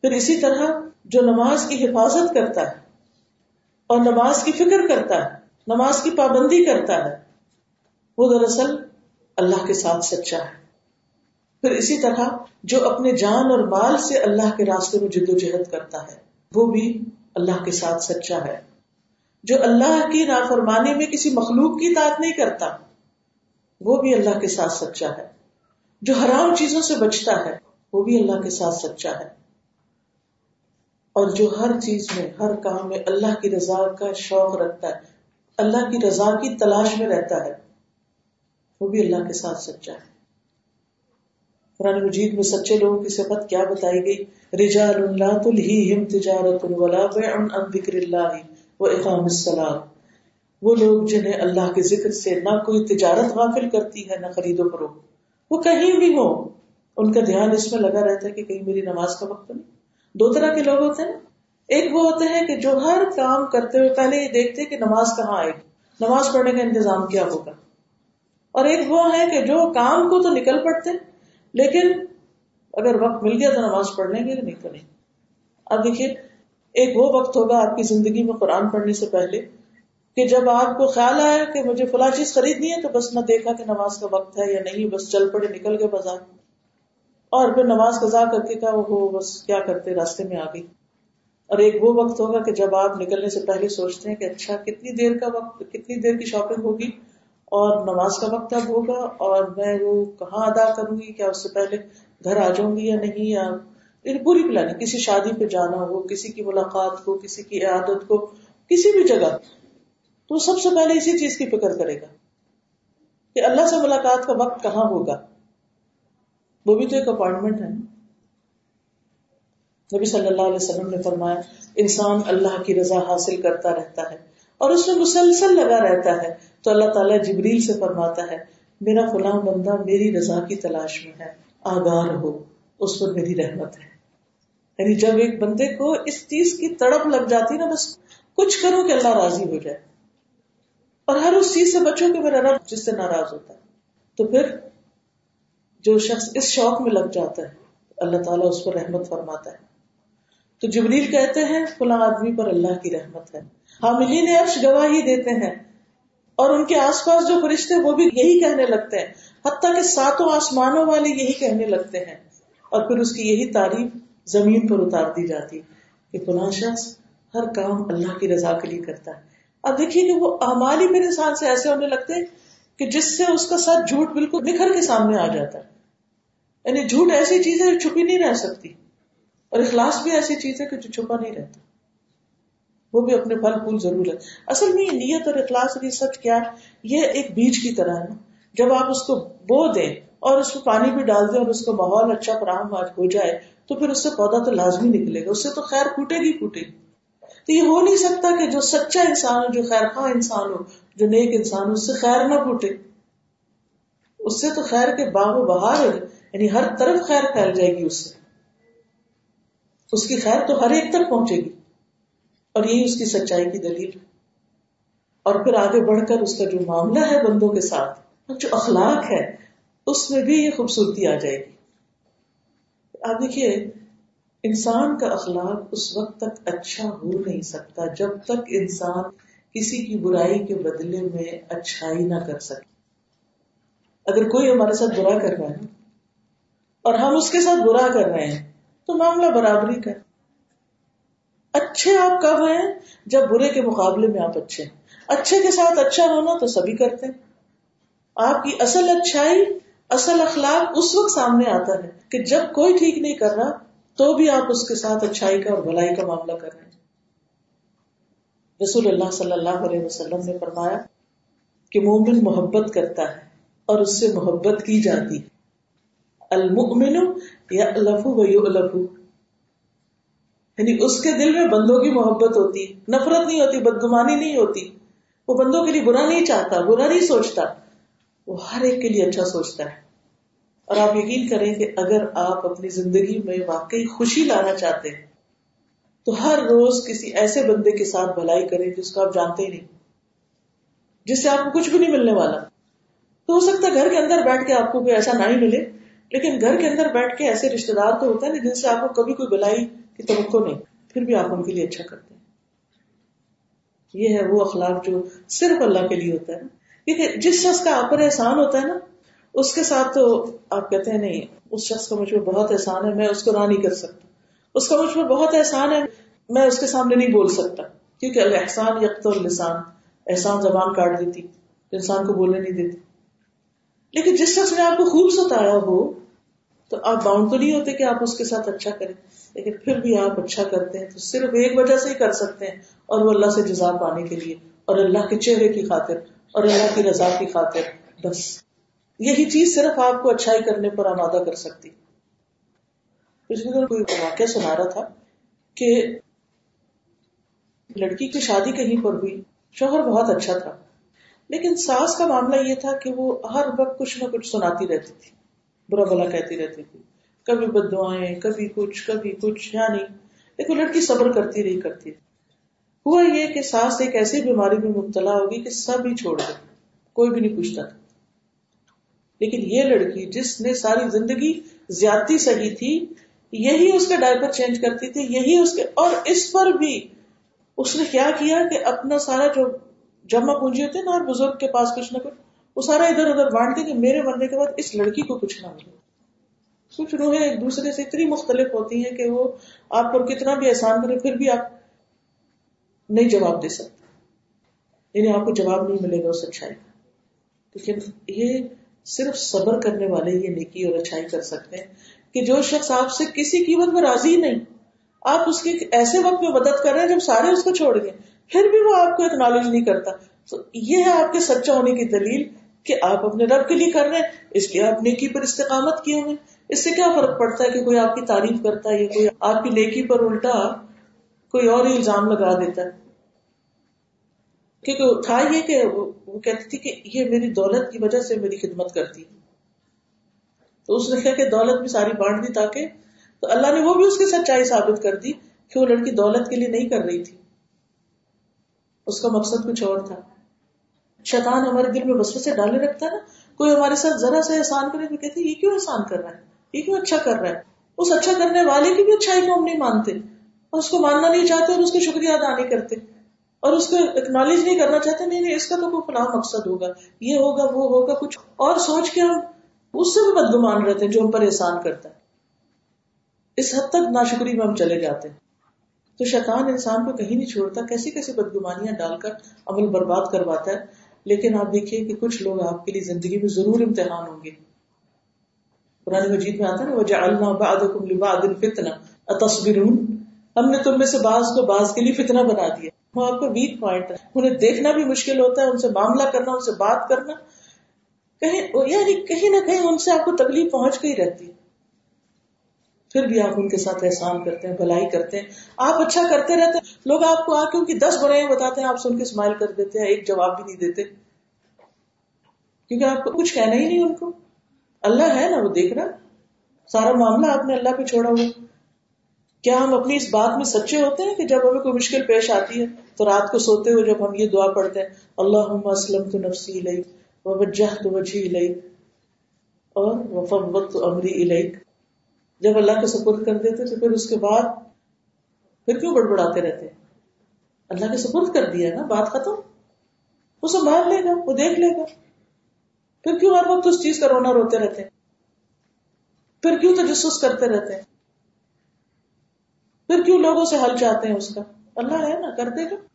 پھر اسی طرح جو نماز کی حفاظت کرتا ہے اور نماز کی فکر کرتا ہے، نماز کی پابندی کرتا ہے، وہ دراصل اللہ کے ساتھ سچا ہے۔ پھر اسی طرح جو اپنے جان اور مال سے اللہ کے راستے میں جد و جہد کرتا ہے، وہ بھی اللہ کے ساتھ سچا ہے۔ جو اللہ کی نافرمانی میں کسی مخلوق کی اطاعت نہیں کرتا، وہ بھی اللہ کے ساتھ سچا ہے۔ جو حرام چیزوں سے بچتا ہے، وہ بھی اللہ کے ساتھ سچا ہے۔ اور جو ہر چیز میں، ہر کام میں اللہ کی رضا کا شوق رکھتا ہے، اللہ کی رضا کی تلاش میں رہتا ہے، وہ بھی اللہ کے ساتھ سچا ہے۔ قرآن مجید میں سچے لوگوں کی صفت کیا بتائی گئی؟ رجال اللہ تلہم تجارت ولا بیع عن ذکر اللہ و اقام السلام وہ لوگ جنہیں اللہ کے ذکر سے نہ کوئی تجارت غافل کرتی ہے، نہ خرید و فروخت۔ وہ کہیں بھی ہو ان کا دھیان اس میں لگا رہتا ہے کہ کہیں میری نماز کا وقت نہیں۔ دو طرح کے لوگ ہوتے ہیں۔ ایک وہ ہوتے ہیں کہ جو ہر کام کرتے ہوئے پہلے یہ دیکھتے کہ نماز کہاں آئے گی، نماز پڑھنے کا انتظام کیا ہوگا۔ اور ایک وہ ہے کہ جو کام کو تو نکل پڑتے، لیکن اگر وقت مل گیا تو نماز پڑھنے کے نہیں تو نہیں اب دیکھیے، ایک وہ وقت ہوگا آپ کی زندگی میں قرآن پڑھنے سے پہلے کہ جب آپ کو خیال آیا کہ مجھے فلاں چیز خریدنی ہے تو بس نہ دیکھا کہ نماز کا وقت ہے یا نہیں، بس چل پڑے، نکل گئے بازار۔ اور پھر نماز قزا کر کے کہا وہ بس کیا کرتے؟ راستے میں آ گئی۔ اور ایک وہ وقت ہوگا کہ جب آپ نکلنے سے پہلے سوچتے ہیں کہ اچھا کتنی دیر کا وقت، کتنی دیر کی شاپنگ ہوگی؟ اور نماز کا وقت اب ہوگا؟ اور میں وہ کہاں ادا کروں گی؟ کیا اس سے پہلے گھر آ جاؤں گی یا نہیں؟ یا یعنی پوری پلاننگ کسی شادی پہ جانا ہو، کسی کی ملاقات کو، کسی کی عادت کو، کسی بھی جگہ۔ تو سب سے پہلے اسی چیز کی فکر کرے گا کہ اللہ سے ملاقات کا وقت کہاں ہوگا؟ وہ بھی تو ایک اپائنٹمنٹ ہے۔ نبی صلی اللہ علیہ وسلم نے فرمایا، انسان اللہ کی رضا حاصل کرتا رہتا ہے اور اس میں مسلسل لگا رہتا ہے۔ تو اللہ تعالیٰ جبریل سے فرماتا ہے، میرا فلاں بندہ میری رضا کی تلاش میں ہے، آگاہ ہو اس پر میری رحمت ہے۔ یعنی جب ایک بندے کو اس چیز کی تڑپ لگ جاتی نا، بس کچھ کرو کہ اللہ راضی ہو جائے۔ اور ہر اس چیز سے بچو کہ میرا رب جس سے ناراض ہوتا ہے۔ تو پھر جو شخص اس شوق میں لگ جاتا ہے، اللہ تعالیٰ اس پر رحمت فرماتا ہے۔ تو جبریل کہتے ہیں، فلاں آدمی پر اللہ کی رحمت ہے۔ حاملین عرش گواہی دیتے ہیں۔ اور ان کے آس پاس جو فرشتے وہ بھی یہی کہنے لگتے ہیں۔ حتیٰ کہ ساتوں آسمانوں والے یہی کہنے لگتے ہیں۔ اور پھر اس کی یہی تعریف زمین پر اتار دی جاتی کہ فلاں شخص ہر کام اللہ کی رضا کے لیے کرتا ہے۔ اب دیکھیے کہ وہ امال ہی میرے انسان سے ایسے ہونے لگتے کہ جس سے اس کا ساتھ جھوٹ بالکل نکھر کے سامنے آ جاتا ہے۔ یعنی جھوٹ ایسی چیز ہے جو چھپی نہیں رہ سکتی۔ اور اخلاص بھی ایسی چیز ہے کہ جو چھپا نہیں رہتا۔ وہ بھی اپنے پھل پھول ضرور ہے۔ اصل میں نیت اور اخلاص کی سچ کیا یہ ایک بیج کی طرح ہے۔ جب آپ اس کو بو دیں اور اس میں پانی بھی ڈال دیں اور اس کا ماحول اچھا فراہم ہو جائے، تو پھر اس سے پودا تو لازمی نکلے گا۔ اس سے تو خیر پھوٹے گی پھوٹے گی۔ تو یہ ہو نہیں سکتا کہ جو سچا انسان ہو، جو خیر خواہ انسان ہو جو نیک انسان اس سے خیر نہ پھوٹے۔ اس سے تو خیر کے باغ و بہار یعنی ہر طرف خیر پھیل جائے گی اس سے۔ اس کی خیر تو ہر ایک تک پہنچے گی۔ اور یہی اس کی سچائی کی دلیل۔ اور پھر آگے بڑھ کر اس کا جو معاملہ ہے بندوں کے ساتھ جو اخلاق ہے، اس میں بھی یہ خوبصورتی آ جائے گی۔ آپ دیکھیے، انسان کا اخلاق اس وقت تک اچھا ہو نہیں سکتا، جب تک انسان کسی کی برائی کے بدلے میں اچھائی نہ کر سکے۔ اگر کوئی ہمارے ساتھ برا کر رہا ہے اور ہم اس کے ساتھ برا کر رہے ہیں، تو معاملہ برابری کا۔ اچھے آپ کب ہیں؟ جب برے کے مقابلے میں آپ اچھے ہیں۔ اچھے کے ساتھ اچھا ہونا تو سبھی کرتے ہیں۔ آپ کی اصل اچھائی، اصل اخلاق اس وقت سامنے آتا ہے کہ جب کوئی ٹھیک نہیں کر رہا، تو بھی آپ اس کے ساتھ اچھائی کا اور بھلائی کا معاملہ کر رہے ہیں۔ رسول اللہ صلی اللہ علیہ وسلم نے فرمایا کہ مومن محبت کرتا ہے اور اس سے محبت کی جاتی ہے۔ المؤمن یا الفو و یعنی اس کے دل میں بندوں کی محبت ہوتی، نفرت نہیں ہوتی، بدگمانی نہیں ہوتی۔ وہ بندوں کے لیے برا نہیں چاہتا، برا نہیں سوچتا۔ وہ ہر ایک کے لیے اچھا سوچتا ہے۔ اور آپ یقین کریں کہ اگر آپ اپنی زندگی میں واقعی خوشی لانا چاہتے ہیں تو ہر روز کسی ایسے بندے کے ساتھ بھلائی کریں جس کو آپ جانتے ہی نہیں۔ جس سے آپ کو کچھ بھی نہیں ملنے والا۔ تو ہو سکتا ہے گھر کے اندر بیٹھ کے آپ کو کوئی ایسا نہ ہی ملے، لیکن گھر کے اندر بیٹھ کے ایسے رشتے دار تو ہوتے ہیں جن سے آپ کو کبھی کوئی بلائی کی توقع نہیں، پھر بھی آپ ان کے لیے اچھا کرتے ہیں۔ یہ ہے وہ اخلاق جو صرف اللہ کے لیے ہوتا ہے۔ کیونکہ جس شخص کا آپ پر احسان ہوتا ہے نا، اس کے ساتھ تو آپ کہتے ہیں نہیں، اس شخص کا مجھ پر بہت احسان ہے، میں اس کو نہ نہیں کر سکتا۔ اس کا مجھ پر بہت احسان ہے، میں اس کے سامنے نہیں بول سکتا۔ کیونکہ احسان یکت السان احسان زبان کاٹ دیتی، انسان کو بولنے نہیں دیتی۔ لیکن جس شخص نے آپ کو خوب ستایا ہو، تو آپ باؤنڈ تو نہیں ہوتے کہ آپ اس کے ساتھ اچھا کریں۔ لیکن پھر بھی آپ اچھا کرتے ہیں، تو صرف ایک وجہ سے ہی کر سکتے ہیں، اور وہ اللہ سے جزا پانے کے لیے، اور اللہ کے چہرے کی خاطر، اور اللہ کی رضا کی خاطر، بس۔ یہی چیز صرف آپ کو اچھائی کرنے پر آمادہ کر سکتی۔ پچھلے دن کوئی واقعہ سنا رہا تھا کہ لڑکی کی شادی کہیں پر ہوئی، شوہر بہت اچھا تھا، لیکن ساس کا معاملہ یہ تھا کہ وہ ہر وقت کچھ نہ کچھ سناتی رہتی تھی، برا بلا کہتی رہتی تھی، کبھی بد دعائیں، کبھی کچھ کبھی کچھ یعنی یا نہیں لیکن لڑکی صبر کرتی رہی کرتی رہی ہوا یہ کہ ساس ایک ایسی بیماری میں مبتلا ہوگی کہ سب ہی چھوڑ دے کوئی بھی نہیں پوچھتا تھا۔ لیکن یہ لڑکی جس نے ساری زندگی زیادتی سہی تھی یہی اس کا ڈائپر چینج کرتی تھی، یہی اس کے اور اس پر بھی اس نے کیا کیا کہ اپنا سارا جو جمع پونجی ہوتے نا اور بزرگ کے پاس کچھ نہ کچھ، وہ سارا ادھر ادھر بانٹ دے کہ میرے مرنے کے بعد اس لڑکی کو کچھ نہ ملے کچھ روحیں ایک دوسرے سے اتنی مختلف ہوتی ہیں کہ وہ آپ پر کتنا بھی احسان کرے، پھر بھی آپ نہیں جواب دے سکتے۔ یعنی آپ کو جواب نہیں ملے گا اس اچھائی کا۔ لیکن یہ صرف صبر کرنے والے یہ نیکی اور اچھائی کر سکتے ہیں۔ کہ جو شخص آپ سے کسی قیمت میں راضی نہیں، آپ اس کی ایسے وقت میں مدد کر رہے ہیں جب سارے اس کو چھوڑ گئے، پھر بھی وہ آپ کو اکنالج نہیں کرتا۔ تو یہ ہے آپ کے سچا ہونے کی دلیل کہ آپ اپنے رب کے لیے کر رہے ہیں، اس لیے آپ نیکی پر استقامت کیے ہوئے اس سے کیا فرق پڑتا ہے کہ کوئی آپ کی تعریف کرتا ہے یا کوئی آپ کی نیکی پر الٹا کوئی اور ہی الزام لگا دیتا ہے؟ کیونکہ تھا یہ کہ وہ کہتی تھی کہ یہ میری دولت کی وجہ سے میری خدمت کرتی ہے۔ تو اس نے کہا کہ دولت بھی ساری بانٹ دی تاکہ تو اللہ نے وہ بھی اس کی سچائی ثابت کر دی کہ وہ لڑکی دولت کے لیے نہیں کر رہی تھی۔ اس کا مقصد کچھ اور تھا۔ شیطان ہمارے دل میں وسوسے سے ڈالے رکھتا ہے نا۔ کوئی ہمارے ساتھ ذرا سے احسان کرے تو کہتے یہ کیوں احسان کر رہا ہے؟ یہ کیوں اچھا کر رہا ہے؟ اس اچھا کرنے والے کی بھی اچھائی کو ہم نہیں مانتے۔ اور اس کو ماننا نہیں چاہتے اور اس کو شکریہ ادا نہیں کرتے۔ اور اس کو اکنالج نہیں کرنا چاہتے، نہیں نہیں، اس کا تو کوئی فلاں مقصد ہوگا۔ یہ ہوگا، وہ ہوگا، کچھ اور سوچ کے ہم اس سے بھی بدگمان رہتے ہیں جو ہم پر احسان کرتا ہے۔ اس حد تک ناشکری میں ہم چلے جاتے ہیں۔ تو شیطان انسان کو کہیں نہیں چھوڑتا کیسی کیسی بدگمانیاں ڈال کر عمل برباد کرواتا ہے۔ لیکن آپ دیکھیے کہ کچھ لوگ آپ کے لیے زندگی میں ضرور امتحان ہوں گے۔ قرآن مجید میں آتا ہے وجہ اللہ باد فتنا تصبرون ہم نے تم میں سے بعض کو بعض کے لیے فتنا بنا دیا۔ وہ آپ کا ویک پوائنٹ ہے۔ انہیں دیکھنا بھی مشکل ہوتا ہے، ان سے معاملہ کرنا، ان سے بات کرنا۔ کہیں یعنی کہیں نہ کہیں ان سے آپ کو تکلیف پہنچ گئی رہتی ہے۔ پھر بھی آپ ان کے ساتھ احسان کرتے ہیں، بھلائی کرتے ہیں۔ آپ اچھا کرتے رہتے ہیں۔ لوگ آپ کو آ کے ان کی دس برائیاں بتاتے ہیں، آپ سن کے اسمائل کر دیتے ہیں، ایک جواب بھی نہیں دیتے۔ کیونکہ آپ کو کچھ کہنا ہی نہیں ان کو۔ اللہ ہے نا، وہ دیکھ رہا۔ سارا معاملہ آپ نے اللہ پہ چھوڑا ہوا۔ کیا ہم اپنی اس بات میں سچے ہوتے ہیں کہ جب ہمیں کوئی مشکل پیش آتی ہے تو رات کو سوتے ہوئے جب ہم یہ دعا پڑھتے ہیں اللہ اسلم تو نفسی لئی وجہ تو وجہ لئی اور وفت امری علیک جب اللہ کو سپرد کر دیتے تو پھر اس کے بعد پھر کیوں بڑبڑاتے رہتے؟ اللہ کے سپرد کر دیا نا، بات ختم۔ وہ سنبھال لے گا، وہ دیکھ لے گا۔ پھر کیوں ہر وقت اس چیز کا رونا روتے رہتے؟ پھر کیوں تجسس کرتے رہتے؟ ہیں پھر کیوں لوگوں سے حل چاہتے ہیں اس کا؟ اللہ ہے نا، کر دے گا۔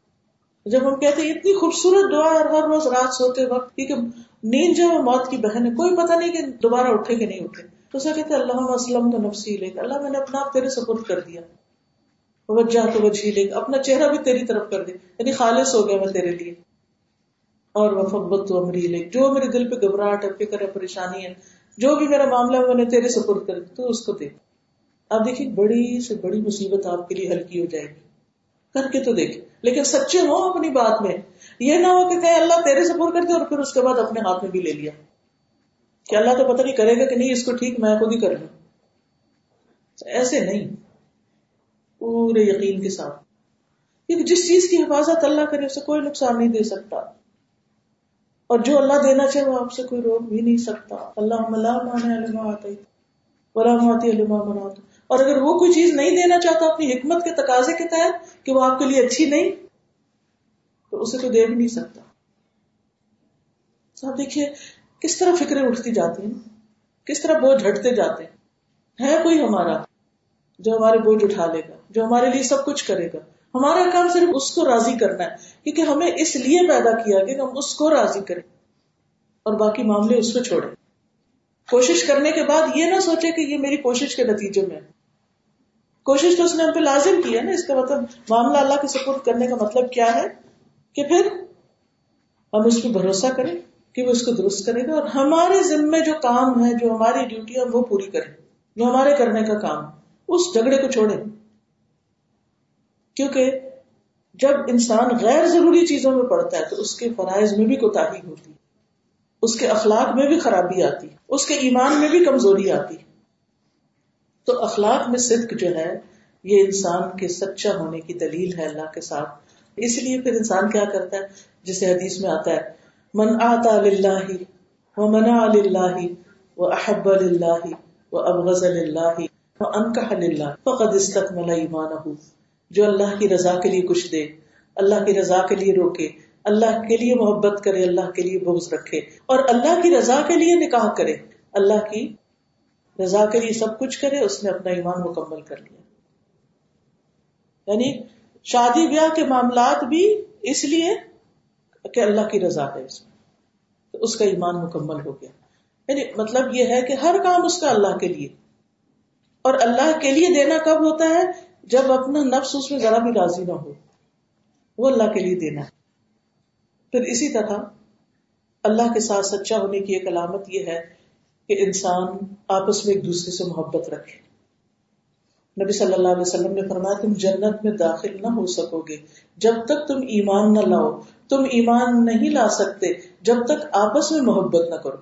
جب ہم کہتے ہیں، اتنی خوبصورت دعا اور ہر روز رات سوتے وقت، کیونکہ نیند جو ہے، موت کی بہن ہے۔ کوئی پتہ نہیں کہ دوبارہ اٹھے کہ نہیں اٹھے۔ تو اسے کہتے اللہ وسلم تو نفسی لے اللہ میں نے اپنا آپ تیرے سپورٹ کر دیا۔ وجہ تو وجہ لے اپنا چہرہ بھی تیری طرف کر دیا یعنی خالص ہو گیا میں تیرے لیے۔ اور وفبت تو امری لے جو میرے دل پہ گھبراہٹ ہے، فکر ہے، پریشانی ہے، جو بھی میرا معاملہ ہے، میں نے تیرے سپورٹ کر تو اس کو دے اب دیکھیے، بڑی سے بڑی مصیبت آپ کے لیے ہلکی ہو جائے گی۔ کر کے تو دیکھے لیکن سچے ہو اپنی بات میں۔ یہ نہ ہو کہ کہیں اللہ تیرے سپورٹ کر دے اور پھر اس کے بعد اپنے ہاتھ میں بھی لے لیا۔ کہ اللہ تو پتہ نہیں کرے گا کہ نہیں، اس کو ٹھیک میں خود ہی کر لوں۔ ایسے نہیں۔ پورے یقین کے ساتھ۔ کیونکہ جس چیز کی حفاظت اللہ کرے، اسے کوئی نقصان نہیں دے سکتا۔ اور جو اللہ دینا چاہے، وہ آپ سے کوئی روک بھی نہیں سکتا۔ اللہ مانے علما آتا علما منا اور اگر وہ کوئی چیز نہیں دینا چاہتا اپنی حکمت کے تقاضے کے تحت کہ وہ آپ کے لیے اچھی نہیں، تو اسے تو دے بھی نہیں سکتا۔ آپ دیکھیے، کس طرح فکریں اٹھتی جاتی ہیں؟ کس طرح بوجھ ہٹتے جاتے ہیں؟ ہے کوئی ہمارا جو ہمارے بوجھ اٹھا لے گا، جو ہمارے لیے سب کچھ کرے گا؟ ہمارا کام صرف اس کو راضی کرنا ہے، کیونکہ ہمیں اس لیے پیدا کیا کہ ہم اس کو راضی کریں اور باقی معاملے اس پہ چھوڑے کوشش کرنے کے بعد یہ نہ سوچے کہ یہ میری کوشش کے نتیجے میں کوشش تو اس نے ہم پہ لازم کی ہے نا، اس کا مطلب معاملہ اللہ کے سپورٹ کرنے کا مطلب کیا ہے؟ کہ پھر ہم اس پہ بھروسہ کریں کہ وہ اس کو درست کرے گا اور ہمارے ذمے جو کام ہے، جو ہماری ڈیوٹی ہے وہ پوری کرے جو ہمارے کرنے کا کام، اس جھگڑے کو چھوڑے کیونکہ جب انسان غیر ضروری چیزوں میں پڑتا ہے تو اس کے فرائض میں بھی کوتا ہوتی اس کے اخلاق میں بھی خرابی آتی اس کے ایمان میں بھی کمزوری آتی تو اخلاق میں صدق جو ہے، یہ انسان کے سچا ہونے کی دلیل ہے اللہ کے ساتھ۔ اس لیے پھر انسان کیا کرتا ہے؟ جسے حدیث میں آتا ہے، من آتا للہ و منا للہ و احب للہ و ابغض للہ و انکح للہ فقد استکمل ایمانہ جو اللہ کی رضا کے لیے کچھ دے، اللہ کی رضا کے لیے روکے، اللہ کے لیے محبت کرے، اللہ کے لیے بغض رکھے اور اللہ کی رضا کے لیے نکاح کرے، اللہ کی رضا کے لیے سب کچھ کرے، اس نے اپنا ایمان مکمل کر لیا۔ یعنی شادی بیاہ کے معاملات بھی اس لیے کہ اللہ کی رضا ہے اس میں۔ تو اس کا ایمان مکمل ہو گیا۔ یعنی مطلب یہ ہے کہ ہر کام اس کا اللہ کے لیے۔ اور اللہ کے لیے دینا کب ہوتا ہے؟ جب اپنا نفس اس میں ذرا بھی راضی نہ ہو۔ وہ اللہ کے لیے دینا ہے۔ پھر اسی طرح اللہ کے ساتھ سچا ہونے کی ایک علامت یہ ہے کہ انسان آپس میں ایک دوسرے سے محبت رکھے۔ نبی صلی اللہ علیہ وسلم نے فرمایا، تم جنت میں داخل نہ ہو سکو گے۔ جب تک تم ایمان نہ لاؤ، تم ایمان نہیں لا سکتے، جب تک آپس میں محبت نہ کرو۔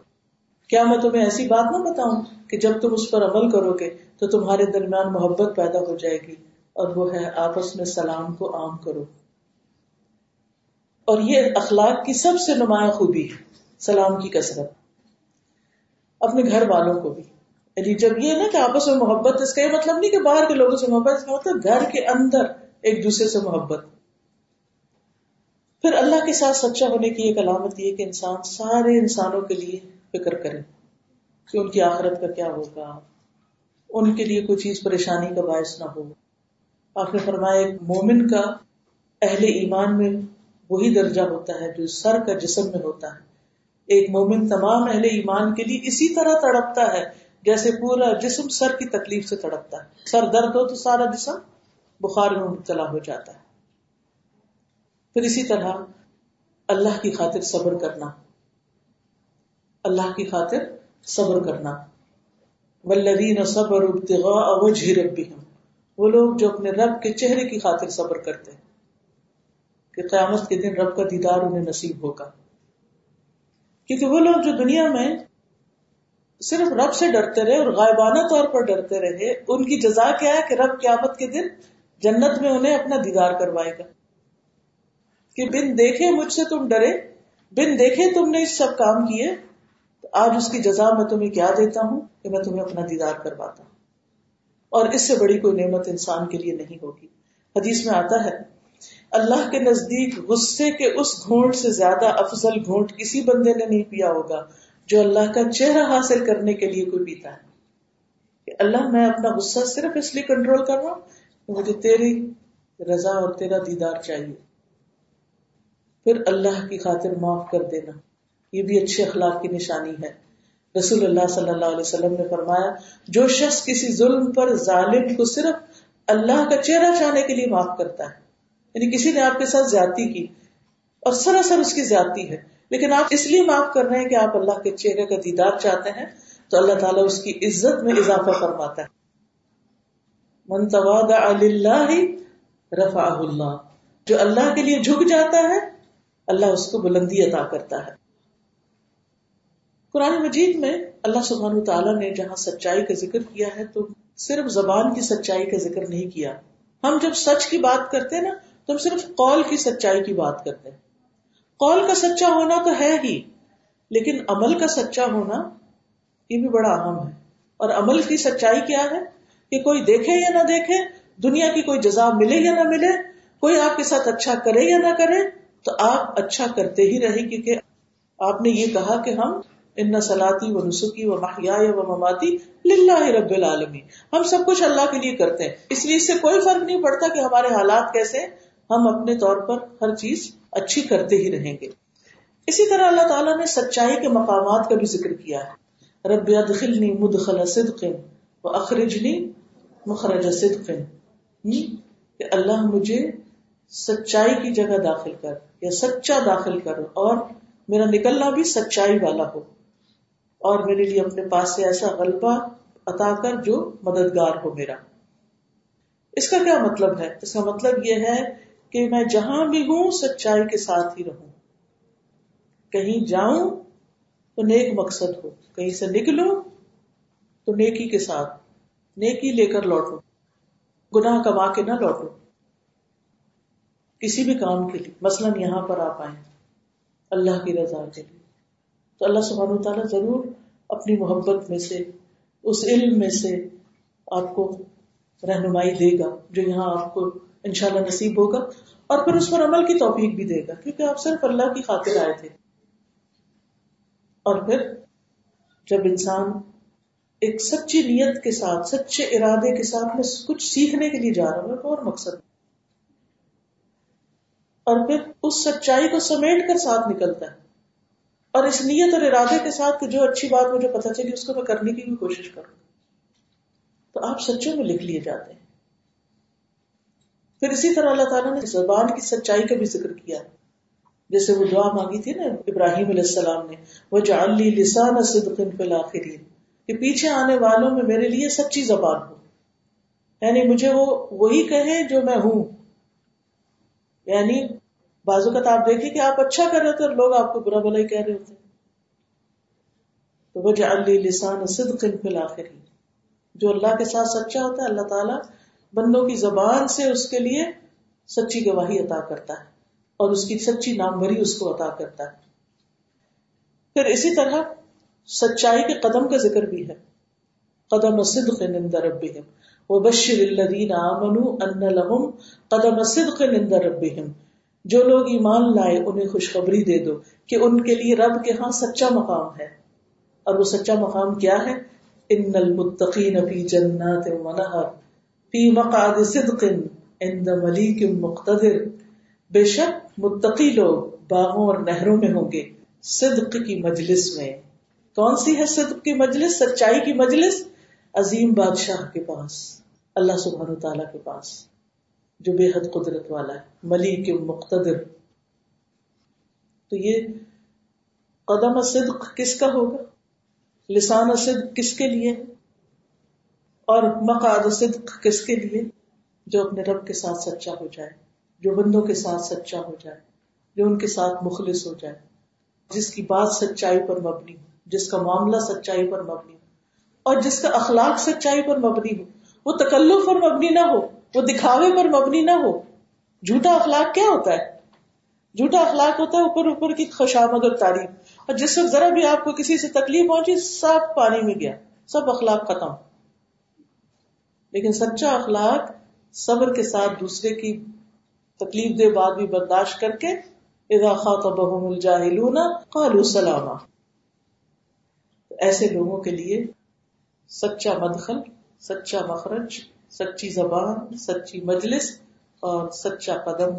کیا میں تمہیں ایسی بات نہ بتاؤں کہ جب تم اس پر عمل کرو گے تو تمہارے درمیان محبت پیدا ہو جائے گی اور وہ ہے آپس میں سلام کو عام کرو۔ اور یہ اخلاق کی سب سے نمایاں خوبی ہے، سلام کی کثرت۔ اپنے گھر والوں کو بھی۔ یعنی جب یہ نا کہ آپس میں محبت، اس کا یہ مطلب نہیں کہ باہر کے لوگوں سے محبت، اس کا مطلب گھر کے اندر ایک دوسرے سے محبت۔ پھر اللہ کے ساتھ سچا ہونے کی ایک علامت یہ کہ انسان سارے انسانوں کے لیے فکر کرے کہ ان کی آخرت کا کیا ہوگا۔ ان کے لیے کوئی چیز پریشانی کا باعث نہ ہو۔ آپ نے فرمایا، ایک مومن کا اہل ایمان میں وہی درجہ ہوتا ہے جو سر کا جسم میں ہوتا ہے۔ ایک مومن تمام اہل ایمان کے لیے اسی طرح تڑپتا ہے، جیسے پورا جسم سر کی تکلیف سے تڑپتا ہے۔ سر درد ہو تو سارا جسم بخار میں مبتلا ہو جاتا ہے۔ پھر اسی طرح اللہ کی خاطر صبر کرنا۔ اللہ کی خاطر صبر کرنا۔ ولدین صبر ابتغاء وجه ربهم۔ وہ لوگ جو اپنے رب کے چہرے کی خاطر صبر کرتے ہیں کہ قیامت کے دن رب کا دیدار انہیں نصیب ہوگا۔ کیونکہ وہ لوگ جو دنیا میں صرف رب سے ڈرتے رہے اور غائبانہ طور پر ڈرتے رہے، ان کی جزا کیا ہے کہ رب قیامت کے دن جنت میں انہیں اپنا دیدار کروائے گا؟ کہ بن دیکھے مجھ سے تم ڈرے، بن دیکھے تم نے اس سب کام کیے، تو آج اس کی جزا میں تمہیں کیا دیتا ہوں کہ میں تمہیں اپنا دیدار کرواتا ہوں؟ اور اس سے بڑی کوئی نعمت انسان کے لیے نہیں ہوگی۔ حدیث میں آتا ہے اللہ کے نزدیک غصے کے اس گھونٹ سے زیادہ افضل گھونٹ کسی بندے نے نہیں پیا ہوگا جو اللہ کا چہرہ حاصل کرنے کے لیے کوئی پیتا ہے۔ کہ اللہ، میں اپنا غصہ صرف اس لیے کنٹرول کر رہا ہوں کہ مجھے تیری رضا اور تیرا دیدار چاہیے۔ پھر اللہ کی خاطر معاف کر دینا۔ یہ بھی اچھے اخلاق کی نشانی ہے۔ رسول اللہ صلی اللہ علیہ وسلم نے فرمایا، جو شخص کسی ظلم پر ظالم کو صرف اللہ کا چہرہ چاہنے کے لیے معاف کرتا ہے یعنی کسی نے آپ کے ساتھ زیادتی کی اور سراسر اس کی زیادتی ہے۔ لیکن آپ اس لیے معاف کر رہے ہیں کہ آپ اللہ کے چہرے کا دیدار چاہتے ہیں تو اللہ تعالیٰ اس کی عزت میں اضافہ فرماتا ہے۔ منتواد اللہ رفا اللہ۔ جو اللہ کے لیے جھک جاتا ہے، اللہ اس کو بلندی عطا کرتا ہے۔ قرآن مجید میں اللہ سبحانہ تعالیٰ نے جہاں سچائی کا ذکر کیا ہے تو صرف زبان کی سچائی کا ذکر نہیں کیا۔ ہم جب سچ کی بات کرتے ہیں نا تو ہم صرف قول کی سچائی کی بات کرتے ہیں۔ قول کا سچا ہونا تو ہے ہی، لیکن عمل کا سچا ہونا یہ بھی بڑا اہم ہے۔ اور عمل کی سچائی کیا ہے؟ کہ کوئی دیکھے یا نہ دیکھے، دنیا کی کوئی جزا ملے یا نہ ملے، کوئی آپ کے ساتھ اچھا کرے یا نہ کرے، تو آپ اچھا کرتے ہی رہے۔ کیونکہ آپ نے یہ کہا کہ ہم، ان سلاتی و نسخی و محیا و مماتی للہ رب العالمی ہم سب کچھ اللہ کے لیے کرتے ہیں۔ اس لیے اس سے کوئی فرق نہیں پڑتا کہ ہمارے حالات کیسے ہیں۔ ہم اپنے طور پر ہر چیز اچھی کرتے ہی رہیں گے۔ اسی طرح اللہ تعالیٰ نے سچائی کے مقامات کا بھی ذکر کیا ہے۔ رب ادخلنی مدخل صدق و اخرجنی مخرج صدق۔ یعنی کہ اللہ مجھے سچائی کی جگہ داخل کر یا سچا داخل کر اور میرا نکلنا بھی سچائی والا ہو۔ اور میرے لیے اپنے پاس سے ایسا غلبہ عطا کر جو مددگار ہو میرا۔ اس کا کیا مطلب ہے؟ اس کا مطلب یہ ہے کہ میں جہاں بھی ہوں، سچائی کے ساتھ ہی رہوں۔ کہیں جاؤں تو نیک مقصد ہو، کہیں سے نکلوں تو نیکی کے ساتھ، نیکی لے کر لوٹوں، گناہ کما کے نہ لوٹوں۔ کسی بھی کام کے لیے، مثلاً یہاں پر آپ آئے اللہ کی رضا کے لیے۔ تو اللہ سبحانہ تعالیٰ ضرور اپنی محبت میں سے، اس علم میں سے آپ کو رہنمائی دے گا جو یہاں آپ کو انشاءاللہ نصیب ہوگا اور پھر اس پر عمل کی توفیق بھی دے گا، کیونکہ آپ صرف اللہ کی خاطر آئے تھے۔ اور پھر جب انسان ایک سچی نیت کے ساتھ، سچے ارادے کے ساتھ میں کچھ سیکھنے کے لیے جا رہا ہوں اور مقصد۔ اور پھر اس سچائی کو سمیٹ کر ساتھ نکلتا ہے۔ اور اس نیت اور ارادے کے ساتھ کہ جو اچھی بات مجھے پتا چلی، اس کو میں کرنے کی بھی کوشش کروں۔ تو آپ سچوں میں لکھ لیے جاتے ہیں۔ پھر اسی طرح اللہ تعالیٰ نے زبان کی سچائی کا بھی ذکر کیا۔ جیسے وہ دعا مانگی تھی نا ابراہیم علیہ السلام نے وہ جعلی لسان صدق فی الاخرین کہ پیچھے آنے والوں میں میرے لیے سچی زبان ہو۔ یعنی مجھے وہ وہی کہے جو میں ہوں۔ یعنی بازو کا آپ دیکھیں کہ آپ اچھا کر رہے تھے اور لوگ آپ کو برا بلا ہی کہہ رہے ہوتے۔ تو وہ جعلی لسان صدق فی الاخرین جو اللہ کے ساتھ سچا ہوتا ہے، اللہ تعالیٰ بندوں کی زبان سے اس کے لیے سچی گواہی عطا کرتا ہے اور اس کی سچی نام بھری اس کو عطا کرتا ہے۔ پھر اسی طرح سچائی کے قدم کا ذکر بھی ہے۔ قدم صدق عند ربهم۔ وبشر الذين امنوا ان لهم قدم صدق عند ربهم۔ جو لوگ ایمان لائے انہیں خوشخبری دے دو کہ ان کے لیے رب کے ہاں سچا مقام ہے۔ اور وہ سچا مقام کیا ہے؟ ان المتقین فی جنات و فی مقعد صدق عند ملیک مقتدر۔ بے شک متقی لوگ باغوں اور نہروں میں ہوں گے۔ صدق کی مجلس میں۔ کون سی ہے صدق کی مجلس؟ سچائی کی مجلس؟ عظیم بادشاہ کے پاس۔ اللہ سبحانہ تعالیٰ کے پاس۔ جو بے حد قدرت والا ہے۔ ملیک مقتدر۔ تو یہ قدم صدق کس کا ہوگا؟ لسان صدق کس کے لیے؟ اور مقاد صدق کس کے لیے؟ جو اپنے رب کے ساتھ سچا ہو جائے، جو بندوں کے ساتھ سچا ہو جائے، جو ان کے ساتھ مخلص ہو جائے، جس کی بات سچائی پر مبنی ہو، جس کا معاملہ سچائی پر مبنی ہو، اور جس کا اخلاق سچائی پر مبنی ہو۔ وہ تکلف پر مبنی نہ ہو، وہ دکھاوے پر مبنی نہ ہو۔ جھوٹا اخلاق کیا ہوتا ہے؟ جھوٹا اخلاق ہوتا ہے اوپر اوپر کی خوشامد اور تعریف۔ اور جس وقت ذرا بھی آپ کو کسی سے تکلیف پہنچی، سب پانی میں گیا، سب اخلاق ختم۔ لیکن سچا اخلاق صبر کے ساتھ دوسرے کی تکلیف دے بعد بھی برداشت کر کے اذا خاطبهم الجاهلون قالوا سلاما۔ ایسے لوگوں کے لیے سچا مدخل، سچا مخرج، سچی زبان، سچی مجلس اور سچا قدم۔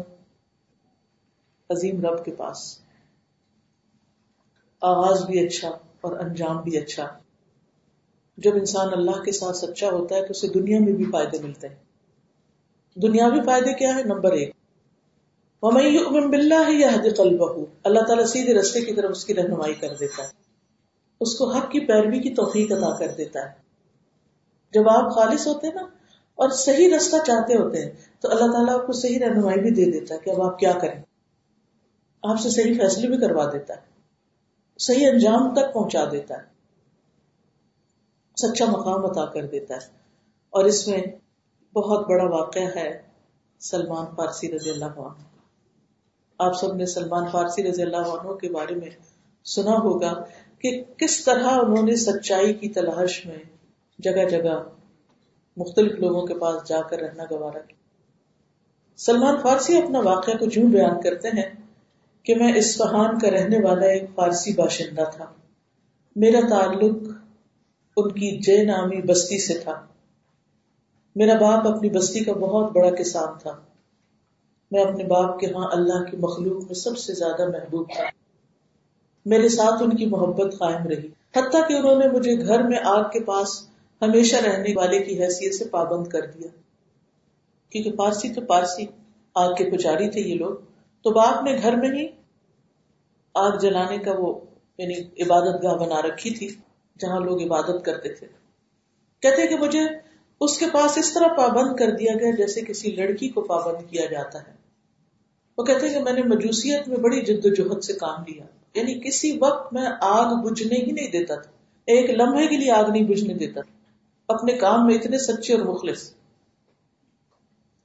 عظیم رب کے پاس۔ آغاز بھی اچھا اور انجام بھی اچھا۔ جب انسان اللہ کے ساتھ سچا ہوتا ہے تو اسے دنیا میں بھی فائدے ملتے ہیں۔ دنیاوی فائدے کیا ہے نمبر ایک۔ اللہ تعالیٰ سیدھے رستے کی طرف اس کی رہنمائی کر دیتا ہے۔ اس کو حق کی پیروی کی توفیق ادا کر دیتا ہے۔ جب آپ خالص ہوتے ہیں نا اور صحیح رستہ چاہتے ہوتے ہیں، تو اللہ تعالیٰ آپ کو صحیح رہنمائی بھی دے دیتا ہے کہ اب آپ کیا کریں۔ آپ سے صحیح فیصلے بھی کروا دیتا ہے۔ صحیح انجام تک پہنچا دیتا ہے۔ سچا مقام عطا کر دیتا ہے۔ اور اس میں بہت بڑا واقعہ ہے سلمان فارسی رضی اللہ عنہ۔ آپ سب نے سلمان فارسی رضی اللہ عنہ کے بارے میں سنا ہوگا کہ کس طرح انہوں نے سچائی کی تلاش میں جگہ جگہ مختلف لوگوں کے پاس جا کر رہنا گوارا کیا۔ سلمان فارسی اپنا واقعہ کو جوں بیان کرتے ہیں کہ میں اسفہان کا رہنے والا ایک فارسی باشندہ تھا۔ میرا تعلق ان کی جے نامی بستی سے تھا۔ میرا باپ اپنی بستی کا بہت بڑا کسان تھا۔ میں اپنے باپ کے ہاں اللہ کی مخلوق میں سب سے زیادہ محبوب تھا۔ میرے ساتھ ان کی محبت قائم رہی۔ حتیٰ کہ انہوں نے مجھے گھر میں آگ کے پاس ہمیشہ رہنے والے کی حیثیت سے پابند کر دیا۔ کیونکہ پارسی تو پارسی آگ کے پجاری تھے یہ لوگ۔ تو باپ نے گھر میں ہی آگ جلانے کا وہ یعنی عبادت گاہ بنا رکھی تھی۔ جہاں لوگ عبادت کرتے تھے۔ کہتے کہ مجھے اس کے پاس اس طرح پابند کر دیا گیا جیسے کسی لڑکی کو پابند کیا جاتا ہے۔ وہ کہتے کہ میں نے مجوسیت میں بڑی جد و جہد سے کام لیا۔ یعنی کسی وقت میں آگ بجھنے ہی نہیں دیتا تھا۔ ایک لمحے کے لیے آگ نہیں بجھنے دیتا تھا۔ اپنے کام میں اتنے سچے اور مخلص۔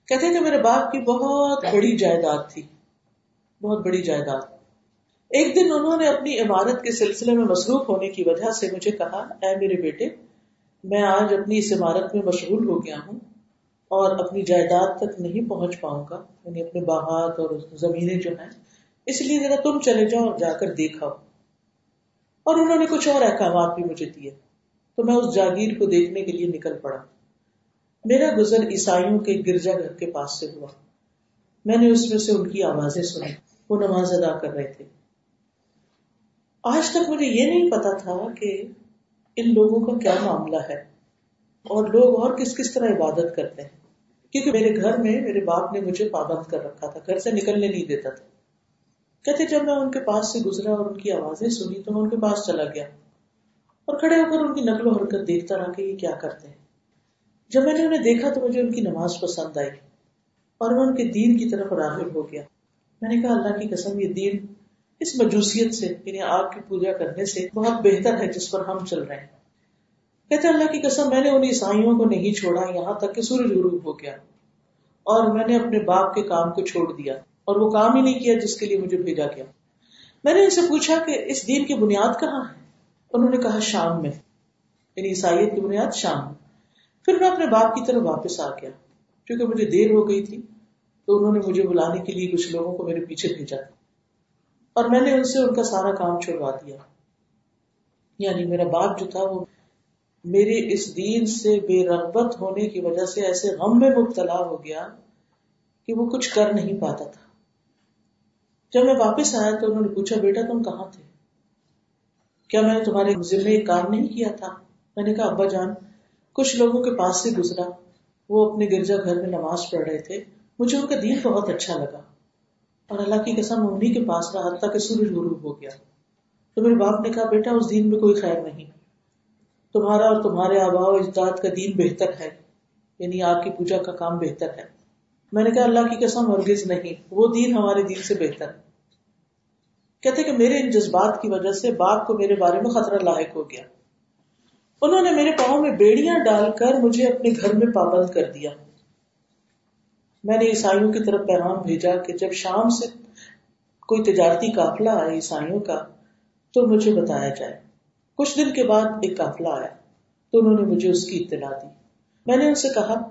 کہتے کہ میرے باپ کی بہت بڑی جائیداد تھی۔ بہت بڑی جائیداد۔ ایک دن انہوں نے اپنی عمارت کے سلسلے میں مصروف ہونے کی وجہ سے مجھے کہا، اے میرے بیٹے، میں آج اپنی اس عمارت میں مشغول ہو گیا ہوں اور اپنی جائیداد تک نہیں پہنچ پاؤں گا یعنی اپنے باغات اور زمینیں جو ہیں، اس لیے ذرا تم چلے جاؤ اور جا کر دیکھا اور انہوں نے کچھ اور احکامات بھی مجھے دیے، تو میں اس جاگیر کو دیکھنے کے لیے نکل پڑا۔ میرا گزر عیسائیوں کے گرجا گھر کے پاس سے ہوا۔ میں نے اس میں سے ان کی آوازیں سنی، وہ نماز ادا کر رہے تھے۔ آج تک مجھے یہ نہیں پتا تھا کہ ان لوگوں کا کیا معاملہ ہے اور لوگ اور کس کس طرح عبادت کرتے ہیں۔ کیونکہ میرے گھر میں میرے باپ نے مجھے پابند کر رکھا تھا، گھر سے نکلنے نہیں دیتا تھا۔ کہتے جب میں ان کے پاس سے گزرا اور ان کی آوازیں سنی تو میں ان کے پاس چلا گیا اور کھڑے ہو کر ان کی نقل و حرکت دیکھتا رہا کہ یہ کیا کرتے ہیں۔ جب میں نے انہیں دیکھا تو مجھے ان کی نماز پسند آئی اور میں ان کے دین کی طرف راغب ہو گیا۔ میں نے کہا، اللہ کی قسم، یہ دین اس مجوسیت سے یعنی آگ کی پوجا کرنے سے بہت بہتر ہے جس پر ہم چل رہے ہیں۔ کہتے اللہ کی قسم، میں نے ان عیسائیوں کو نہیں چھوڑا، یہاں تک کہ سورج غروب ہو گیا اور میں نے اپنے باپ کے کام کو چھوڑ دیا اور وہ کام ہی نہیں کیا جس کے لیے مجھے بھیجا گیا۔ میں نے ان سے پوچھا کہ اس دین کی بنیاد کہاں ہے؟ انہوں نے کہا شام میں۔ یعنی عیسائیت کی بنیاد شام میں۔ پھر میں اپنے باپ کی طرف واپس آ گیا۔ کیونکہ مجھے دیر ہو گئی تھی، تو انہوں نے مجھے بلانے کے لیے کچھ لوگوں کو میرے پیچھے بھیجا۔ تھا اور میں نے ان سے ان کا سارا کام چھڑوا دیا۔ یعنی میرا باپ جو تھا وہ میرے اس دین سے بے رغبت ہونے کی وجہ سے ایسے غم میں مبتلا ہو گیا کہ وہ کچھ کر نہیں پاتا تھا۔ جب میں واپس آیا تو انہوں نے پوچھا، بیٹا، تم کہاں تھے؟ کیا میں نے تمہارے ذمے ایک کام نہیں کیا تھا؟ میں نے کہا، ابا جان، کچھ لوگوں کے پاس سے گزرا۔ وہ اپنے گرجا گھر میں نماز پڑھ رہے تھے۔ مجھے ان کا دین بہت اچھا لگا۔ اور اللہ کی قسم انہیں کے پاس رہا حتیٰ کہ سورج غروب ہو گیا۔ تو میرے باپ نے کہا، بیٹا، اس دین میں کوئی خیر نہیں۔ تمہارا اور تمہارے آبا و اجداد کا دین بہتر ہے۔ یعنی آپ کی پوجا کا کام بہتر ہے۔ میں نے کہا، اللہ کی قسم ہرگز نہیں۔ وہ دین ہمارے دین سے بہتر۔ ہے کہتے کہ میرے ان جذبات کی وجہ سے باپ کو میرے بارے میں خطرہ لاحق ہو گیا۔ انہوں نے میرے پاؤں میں بیڑیاں ڈال کر مجھے اپنے گھر میں پابند کر دیا۔ میں نے عیسائیوں کی طرف پیغام بھیجا کہ جب شام سے کوئی تجارتی قافلہ آئے عیسائیوں کا، تو مجھے بتایا جائے۔ کچھ دن کے بعد ایک قافلہ آیا، تو انہوں نے مجھے اس کی اطلاع دی۔ میں نے ان سے کہا